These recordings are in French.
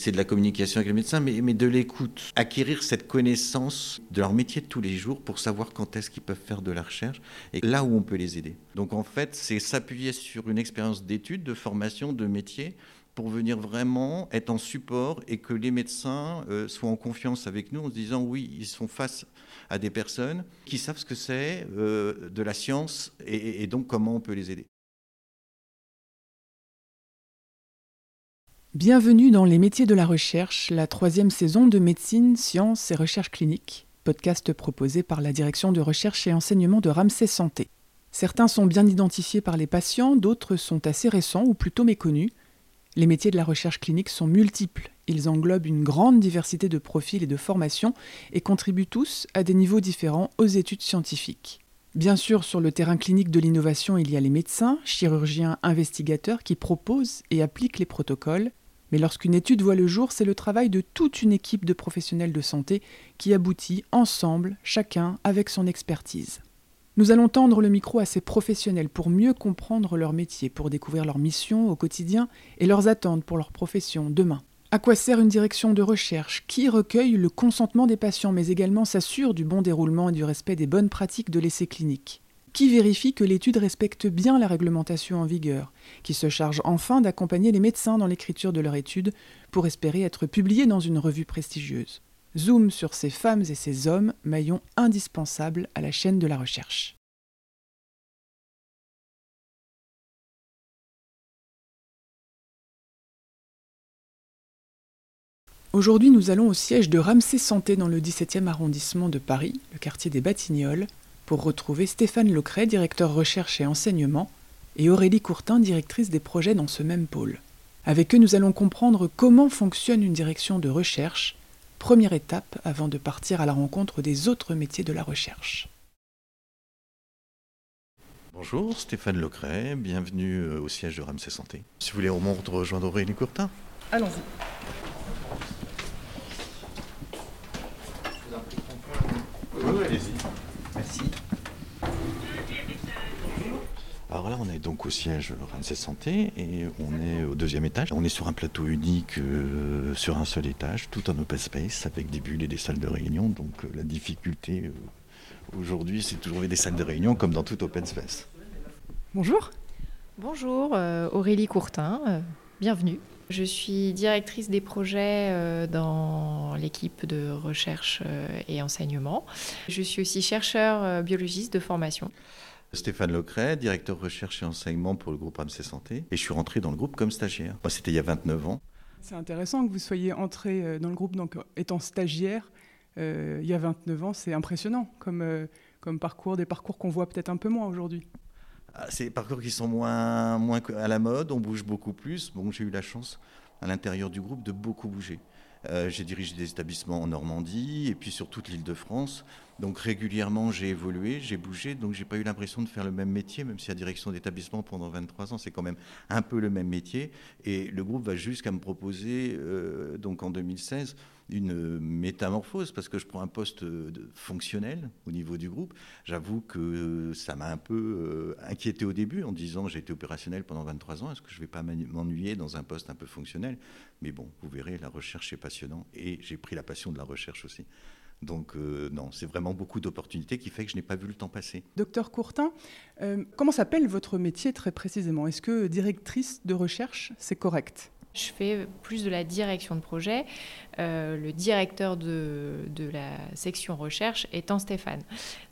C'est de la communication avec les médecins, mais, de l'écoute. Acquérir cette connaissance de leur métier de tous les jours pour savoir quand est-ce qu'ils peuvent faire de la recherche et là où on peut les aider. Donc en fait, c'est s'appuyer sur une expérience d'études, de formation, de métier pour venir vraiment être en support et que les médecins euh, soient en confiance avec nous en se disant oui, ils sont face à des personnes qui savent ce que c'est euh, de la science et donc comment on peut les aider. Bienvenue dans Les métiers de la recherche, la troisième saison de médecine, sciences et recherche clinique, podcast proposé par la direction de recherche et enseignement de Ramsey Santé. Certains sont bien identifiés par les patients, d'autres sont assez récents ou plutôt méconnus. Les métiers de la recherche clinique sont multiples. Ils englobent une grande diversité de profils et de formations et contribuent tous, à des niveaux différents, aux études scientifiques. Bien sûr, sur le terrain clinique de l'innovation, il y a les médecins, chirurgiens, investigateurs qui proposent et appliquent les protocoles. Mais lorsqu'une étude voit le jour, c'est le travail de toute une équipe de professionnels de santé qui aboutit ensemble, chacun avec son expertise. Nous allons tendre le micro à ces professionnels pour mieux comprendre leur métier, pour découvrir leur mission au quotidien et leurs attentes pour leur profession demain. À quoi sert une direction de recherche Qui recueille le consentement des patients mais également s'assure du bon déroulement et du respect des bonnes pratiques de l'essai clinique? Qui vérifie que l'étude respecte bien la réglementation en vigueur? Qui se charge enfin d'accompagner les médecins dans l'écriture de leur étude pour espérer être publiée dans une revue prestigieuse? Zoom sur ces femmes et ces hommes, maillons indispensables à la chaîne de la recherche. Aujourd'hui, nous allons au siège de Ramsey Santé dans le 17e arrondissement de Paris, le quartier des Batignolles, pour retrouver Stéphane Lecret, directeur recherche et enseignement, et Aurélie Courtin, directrice des projets dans ce même pôle. Avec eux, nous allons comprendre comment fonctionne une direction de recherche, première étape avant de partir à la rencontre des autres métiers de la recherche. Bonjour, Stéphane Lecret, bienvenue euh, au siège de Ramsey Santé. Si vous voulez, on monte rejoindre Aurélie Courtin. Allons-y. Oui, allez-y. Merci. Alors là, on est donc au siège Ramsey Santé et on est au deuxième étage. On est sur un plateau unique, euh, sur un seul étage, tout en open space, avec des bulles et des salles de réunion. Donc euh, la difficulté euh, aujourd'hui, c'est de trouver des salles de réunion comme dans tout open space. Bonjour. Bonjour, euh, Aurélie Courtin, euh, bienvenue. Je suis directrice des projets euh, dans l'équipe de recherche euh, et enseignement. Je suis aussi chercheur euh, biologiste de formation. Stéphane Lecret, directeur recherche et enseignement pour le groupe Ramsey Santé. Et je suis rentré dans le groupe comme stagiaire. Moi, c'était il y a 29 ans. C'est intéressant que vous soyez entré dans le groupe donc, étant stagiaire euh, il y a 29 ans. C'est impressionnant comme, euh, comme parcours, des parcours qu'on voit peut-être un peu moins aujourd'hui. Ah, C'est des parcours qui sont moins, moins à la mode, on bouge beaucoup plus. Bon, j'ai eu la chance à l'intérieur du groupe de beaucoup bouger. Euh, j'ai dirigé des établissements en Normandie et puis sur toute l'île de France. Donc régulièrement, j'ai évolué, j'ai bougé, donc j'ai pas eu l'impression de faire le même métier, même si la direction d'établissement pendant 23 ans, c'est quand même un peu le même métier. Et le groupe va jusqu'à me proposer, euh, donc en 2016, une métamorphose, parce que je prends un poste de- fonctionnel au niveau du groupe. J'avoue que ça m'a un peu euh, inquiété au début en disant j'ai été opérationnel pendant 23 ans, est-ce que je ne vais pas m'en- m'ennuyer dans un poste un peu fonctionnel? Mais bon, vous verrez, la recherche est passionnant et j'ai pris la passion de la recherche aussi. Donc euh, non, c'est vraiment beaucoup d'opportunités qui fait que je n'ai pas vu le temps passer. Docteur Courtin, euh, comment s'appelle votre métier très précisément? Est-ce que directrice de recherche, c'est correct? Je fais plus de la direction de projet. Euh, le directeur de, la section recherche étant Stéphane.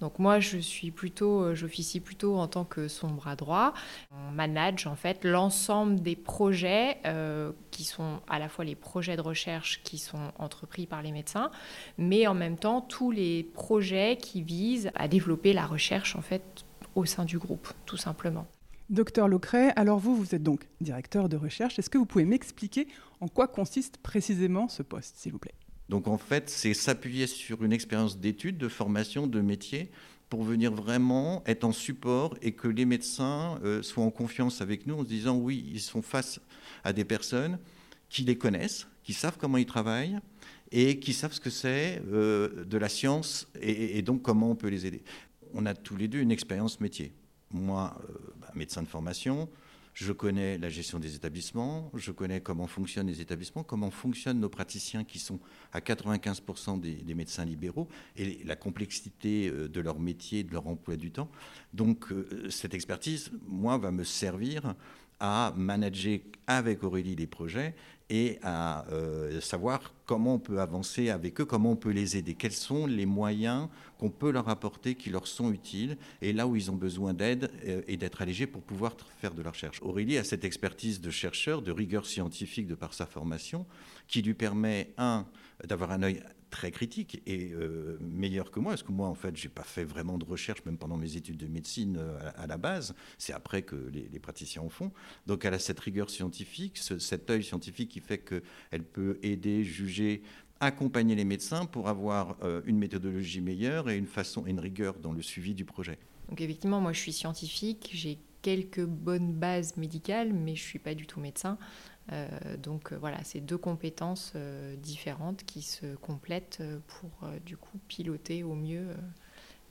Donc moi, je suis plutôt, euh, j'officie plutôt en tant que son bras droit. On manage en fait l'ensemble des projets euh, qui sont à la fois les projets de recherche qui sont entrepris par les médecins, mais en même temps tous les projets qui visent à développer la recherche en fait au sein du groupe, tout simplement. Docteur Lecret, alors vous, vous êtes donc directeur de recherche. Est-ce que vous pouvez m'expliquer en quoi consiste précisément ce poste, s'il vous plaît? Donc en fait, c'est s'appuyer sur une expérience d'études, de formation, de métier pour venir vraiment être en support et que les médecins euh, soient en confiance avec nous en se disant oui, ils sont face à des personnes qui les connaissent, qui savent comment ils travaillent et qui savent ce que c'est euh, de la science et, et donc comment on peut les aider. On a tous les deux une expérience métier. Moi, euh, médecin de formation, je connais la gestion des établissements, je connais comment fonctionnent les établissements, comment fonctionnent nos praticiens qui sont à 95% des, médecins libéraux et la complexité euh, de leur métier, de leur emploi du temps. Donc euh, cette expertise, moi, va me servir à manager avec Aurélie les projets et à euh, savoir comment on peut avancer avec eux, comment on peut les aider, quels sont les moyens qu'on peut leur apporter qui leur sont utiles et là où ils ont besoin d'aide euh, et d'être allégés pour pouvoir faire de la recherche. Aurélie a cette expertise de chercheur, de rigueur scientifique de par sa formation, qui lui permet, un, d'avoir un œil très critique et euh, meilleur que moi, parce que moi, en fait, j'ai pas fait vraiment de recherche, même pendant mes études de médecine euh, à, la base? C'est après que les, praticiens en font. Donc, elle a cette rigueur scientifique, cet œil scientifique qui fait qu'elle peut aider, juger, accompagner les médecins pour avoir euh, une méthodologie meilleure et une façon et une rigueur dans le suivi du projet. Donc, effectivement, moi, je suis scientifique, j'ai quelques bonnes bases médicales, mais je suis pas du tout médecin. Euh, donc euh, voilà, c'est deux compétences euh, différentes qui se complètent pour du coup piloter au mieux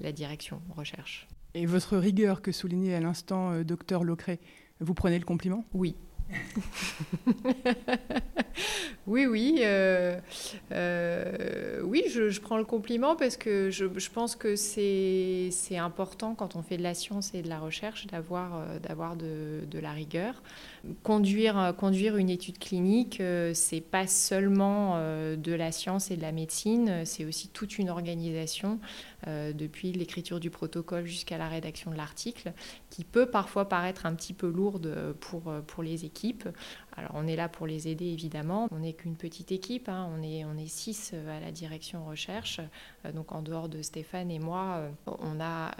la direction recherche. Et votre rigueur que soulignait à l'instant docteur Locré, vous prenez le compliment? Oui. oui, oui. Oui, je, prends le compliment parce que je, pense que c'est important quand on fait de la science et de la recherche d'avoir d'avoir de, de, la rigueur. Conduire, conduire une étude clinique, c'est pas seulement de la science et de la médecine, c'est aussi toute une organisation depuis l'écriture du protocole jusqu'à la rédaction de l'article qui peut parfois paraître un petit peu lourde pour, les équipes. Alors on est là pour les aider évidemment. On n'est qu'une petite équipe, hein. on, est, six euh, à la direction recherche. Euh, donc en dehors de Stéphane et moi, euh, on a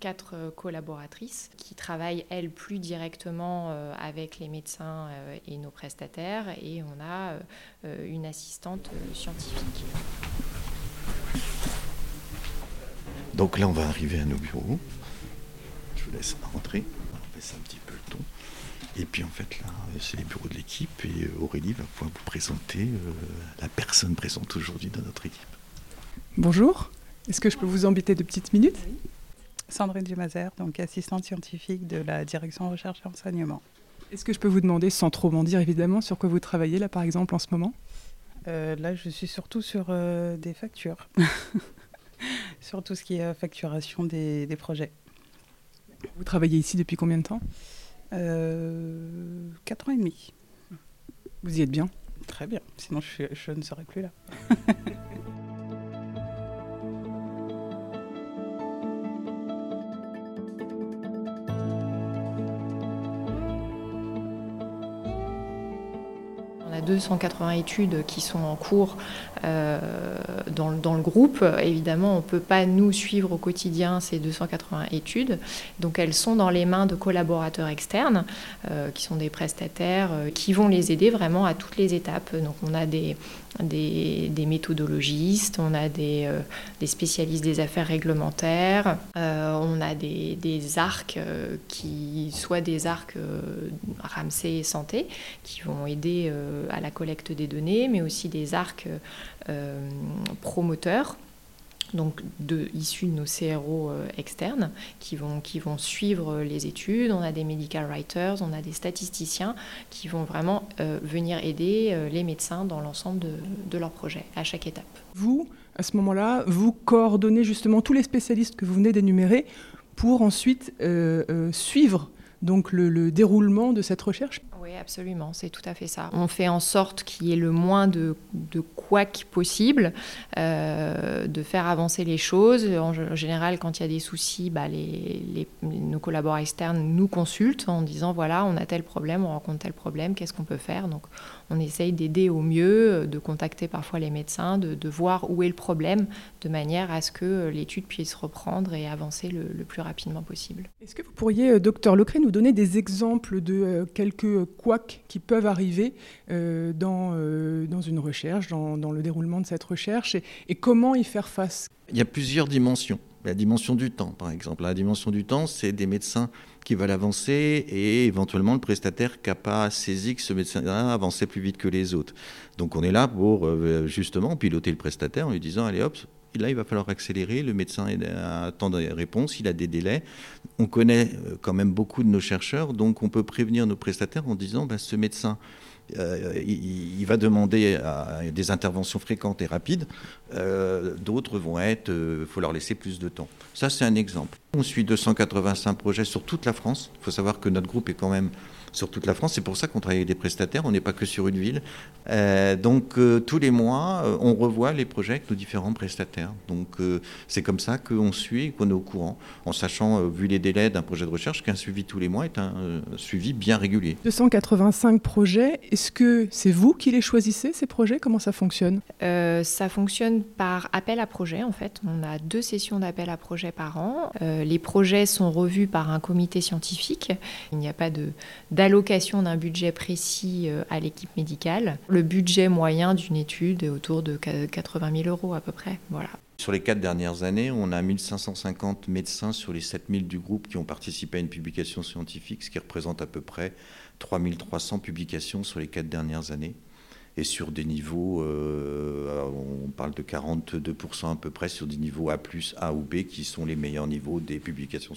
quatre collaboratrices qui travaillent elles plus directement avec les médecins et nos prestataires et on a une assistante scientifique. Donc là on va arriver à nos bureaux. Je vous laisse rentrer. On baisse un petit peu le ton. Et puis en fait, là, c'est les bureaux de l'équipe et euh, Aurélie va pouvoir vous présenter euh, la personne présente aujourd'hui dans notre équipe. Bonjour, est-ce que je peux vous embêter de petites minutes? Sandrine Dumazer, donc assistante scientifique de la direction recherche et enseignement. Est-ce que je peux vous demander, sans trop m'en dire évidemment, sur quoi vous travaillez là par exemple en ce moment? Euh, Là, je suis surtout sur des factures, sur tout ce qui est facturation des projets. Vous travaillez ici depuis combien de temps? Euh, 4 ans et demi. Vous y êtes bien? Très bien, sinon je, je ne serais plus là. 280 études qui sont en cours euh, dans, dans, le groupe. Évidemment, on ne peut pas nous suivre au quotidien ces 280 études. Donc elles sont dans les mains de collaborateurs externes, euh, qui sont des prestataires, euh, qui vont les aider vraiment à toutes les étapes. Donc on a des, des, méthodologistes, on a des, spécialistes des affaires réglementaires, on a des, des arcs qui, soit des arcs Ramsey Santé, qui vont aider à la collecte des données, mais aussi des arcs euh, promoteurs donc de, issus de nos CRO euh, externes qui vont, qui vont suivre les études. On a des medical writers, on a des statisticiens qui vont vraiment euh, venir aider les médecins dans l'ensemble de, de, leur projet à chaque étape. Vous, à ce moment-là, vous coordonnez justement tous les spécialistes que vous venez d'énumérer pour ensuite suivre donc le, déroulement de cette recherche Oui, absolument, c'est tout à fait ça. On fait en sorte qu'il y ait le moins de, de couac possible, euh, de faire avancer les choses. En général, quand il y a des soucis, bah, les, nos collaborateurs externes nous consultent en disant voilà, on a tel problème, on rencontre tel problème, qu'est-ce qu'on peut faire? Donc, on essaye d'aider au mieux, de contacter parfois les médecins, de, voir où est le problème, de manière à ce que l'étude puisse reprendre et avancer le, plus rapidement possible. Est-ce que vous pourriez, euh, docteur Lecré, nous donner des exemples de euh, quelques couacs qui peuvent arriver euh, dans, dans une recherche, dans, dans, le déroulement de cette recherche, et, comment y faire face Il y a plusieurs dimensions. La dimension du temps, par exemple. La dimension du temps, c'est des médecins qui veulent avancer et éventuellement le prestataire qui n'a pas saisi que ce médecin avançait plus vite que les autres. Donc on est là pour euh, justement piloter le prestataire en lui disant allez hop, là il va falloir accélérer, le médecin attend des réponses, il a des délais, on connaît quand même beaucoup de nos chercheurs, donc on peut prévenir nos prestataires en disant bah, ce médecin euh, il, va demander des interventions fréquentes et rapides. Euh, d'autres vont être, il euh, faut leur laisser plus de temps. Ça, c'est un exemple. On suit 285 projets sur toute la France. Il faut savoir que notre groupe est quand même sur toute la France. C'est pour ça qu'on travaille avec des prestataires, on n'est pas que sur une ville. Euh, donc euh, tous les mois, euh, on revoit les projets avec nos différents prestataires. Donc c'est comme ça qu'on suit et qu'on est au courant, en sachant, vu les délais d'un projet de recherche, qu'un suivi tous les mois est un suivi bien régulier. 285 projets, est-ce que c'est vous qui les choisissez, ces projets? Comment ça fonctionne? Ça fonctionne par appel à projet, en fait. On a deux sessions d'appel à projet par an. les projets sont revus par un comité scientifique. Il n'y a pas de d'allocation d'un budget précis euh, à l'équipe médicale. Le budget moyen d'une étude est autour de 80 000 euros à peu près. Voilà. Sur les quatre dernières années, on a 1550 médecins sur les 7000 du groupe qui ont participé à une publication scientifique, ce qui représente à peu près 3300 publications sur les quatre dernières années. Et sur des niveaux, euh, on parle de 42% à peu près sur des niveaux A, A ou B, qui sont les meilleurs niveaux des publications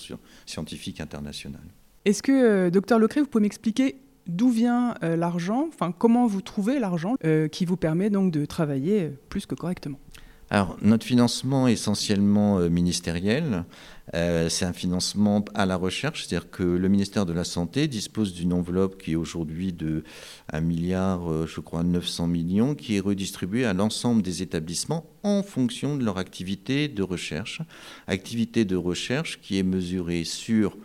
scientifiques internationales. Est-ce que, euh, docteur Lecré, vous pouvez m'expliquer d'où vient euh, l'argent, enfin comment vous trouvez l'argent euh, qui vous permet donc de travailler plus que correctement? Alors, notre financement est essentiellement ministériel. c'est un financement à la recherche, c'est-à-dire que le ministère de la Santé dispose d'une enveloppe qui est aujourd'hui de 1 milliard, je crois, 900 millions, qui est redistribuée à l'ensemble des établissements en fonction de leur activité de recherche. Activité de recherche qui est mesurée sur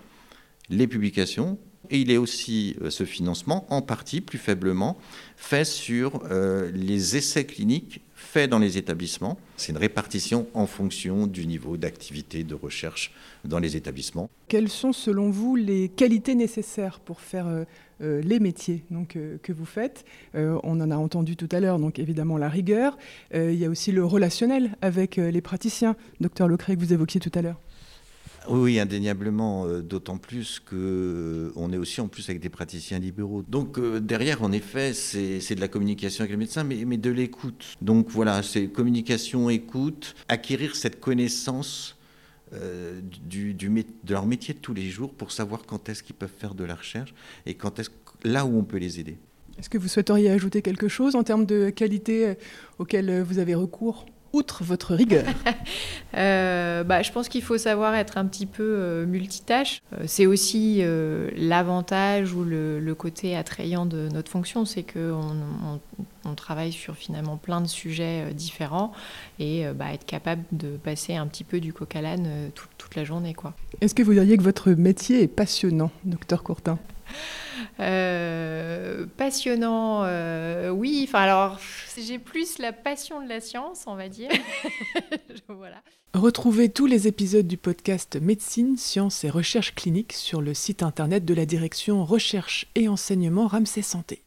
les publications, et il est aussi euh, ce financement, en partie plus faiblement, fait sur euh, les essais cliniques faits dans les établissements. C'est une répartition en fonction du niveau d'activité de recherche dans les établissements. Quelles sont selon vous les qualités nécessaires pour faire euh, les métiers donc, que vous faites? On en a entendu tout à l'heure, donc évidemment la rigueur. il y a aussi le relationnel avec les praticiens, docteur Lecret, que vous évoquiez tout à l'heure. Oui, indéniablement, euh, d'autant plus qu'on euh, est aussi en plus avec des praticiens libéraux. Donc euh, derrière, en effet, c'est de la communication avec les médecins, mais, de l'écoute. Donc voilà, c'est communication, écoute, acquérir cette connaissance du, de leur métier de tous les jours pour savoir quand est-ce qu'ils peuvent faire de la recherche et quand est-ce là où on peut les aider. Est-ce que vous souhaiteriez ajouter quelque chose en termes de qualité auxquelles vous avez recours? Outre votre rigueur euh, bah, Je pense qu'il faut savoir être un petit peu euh, multitâche. Euh, c'est aussi l'avantage ou le, côté attrayant de notre fonction, c'est qu'on on, travaille sur finalement plein de sujets différents et bah, être capable de passer un petit peu du coq à l'âne toute la journée. Est-ce que vous diriez que votre métier est passionnant, docteur Courtin? Euh, passionnant, euh, oui. Enfin, alors, j'ai plus la passion de la science, on va dire. voilà. Retrouvez tous les épisodes du podcast Médecine, Sciences et Recherche clinique sur le site internet de la direction Recherche et Enseignement Ramsey Santé.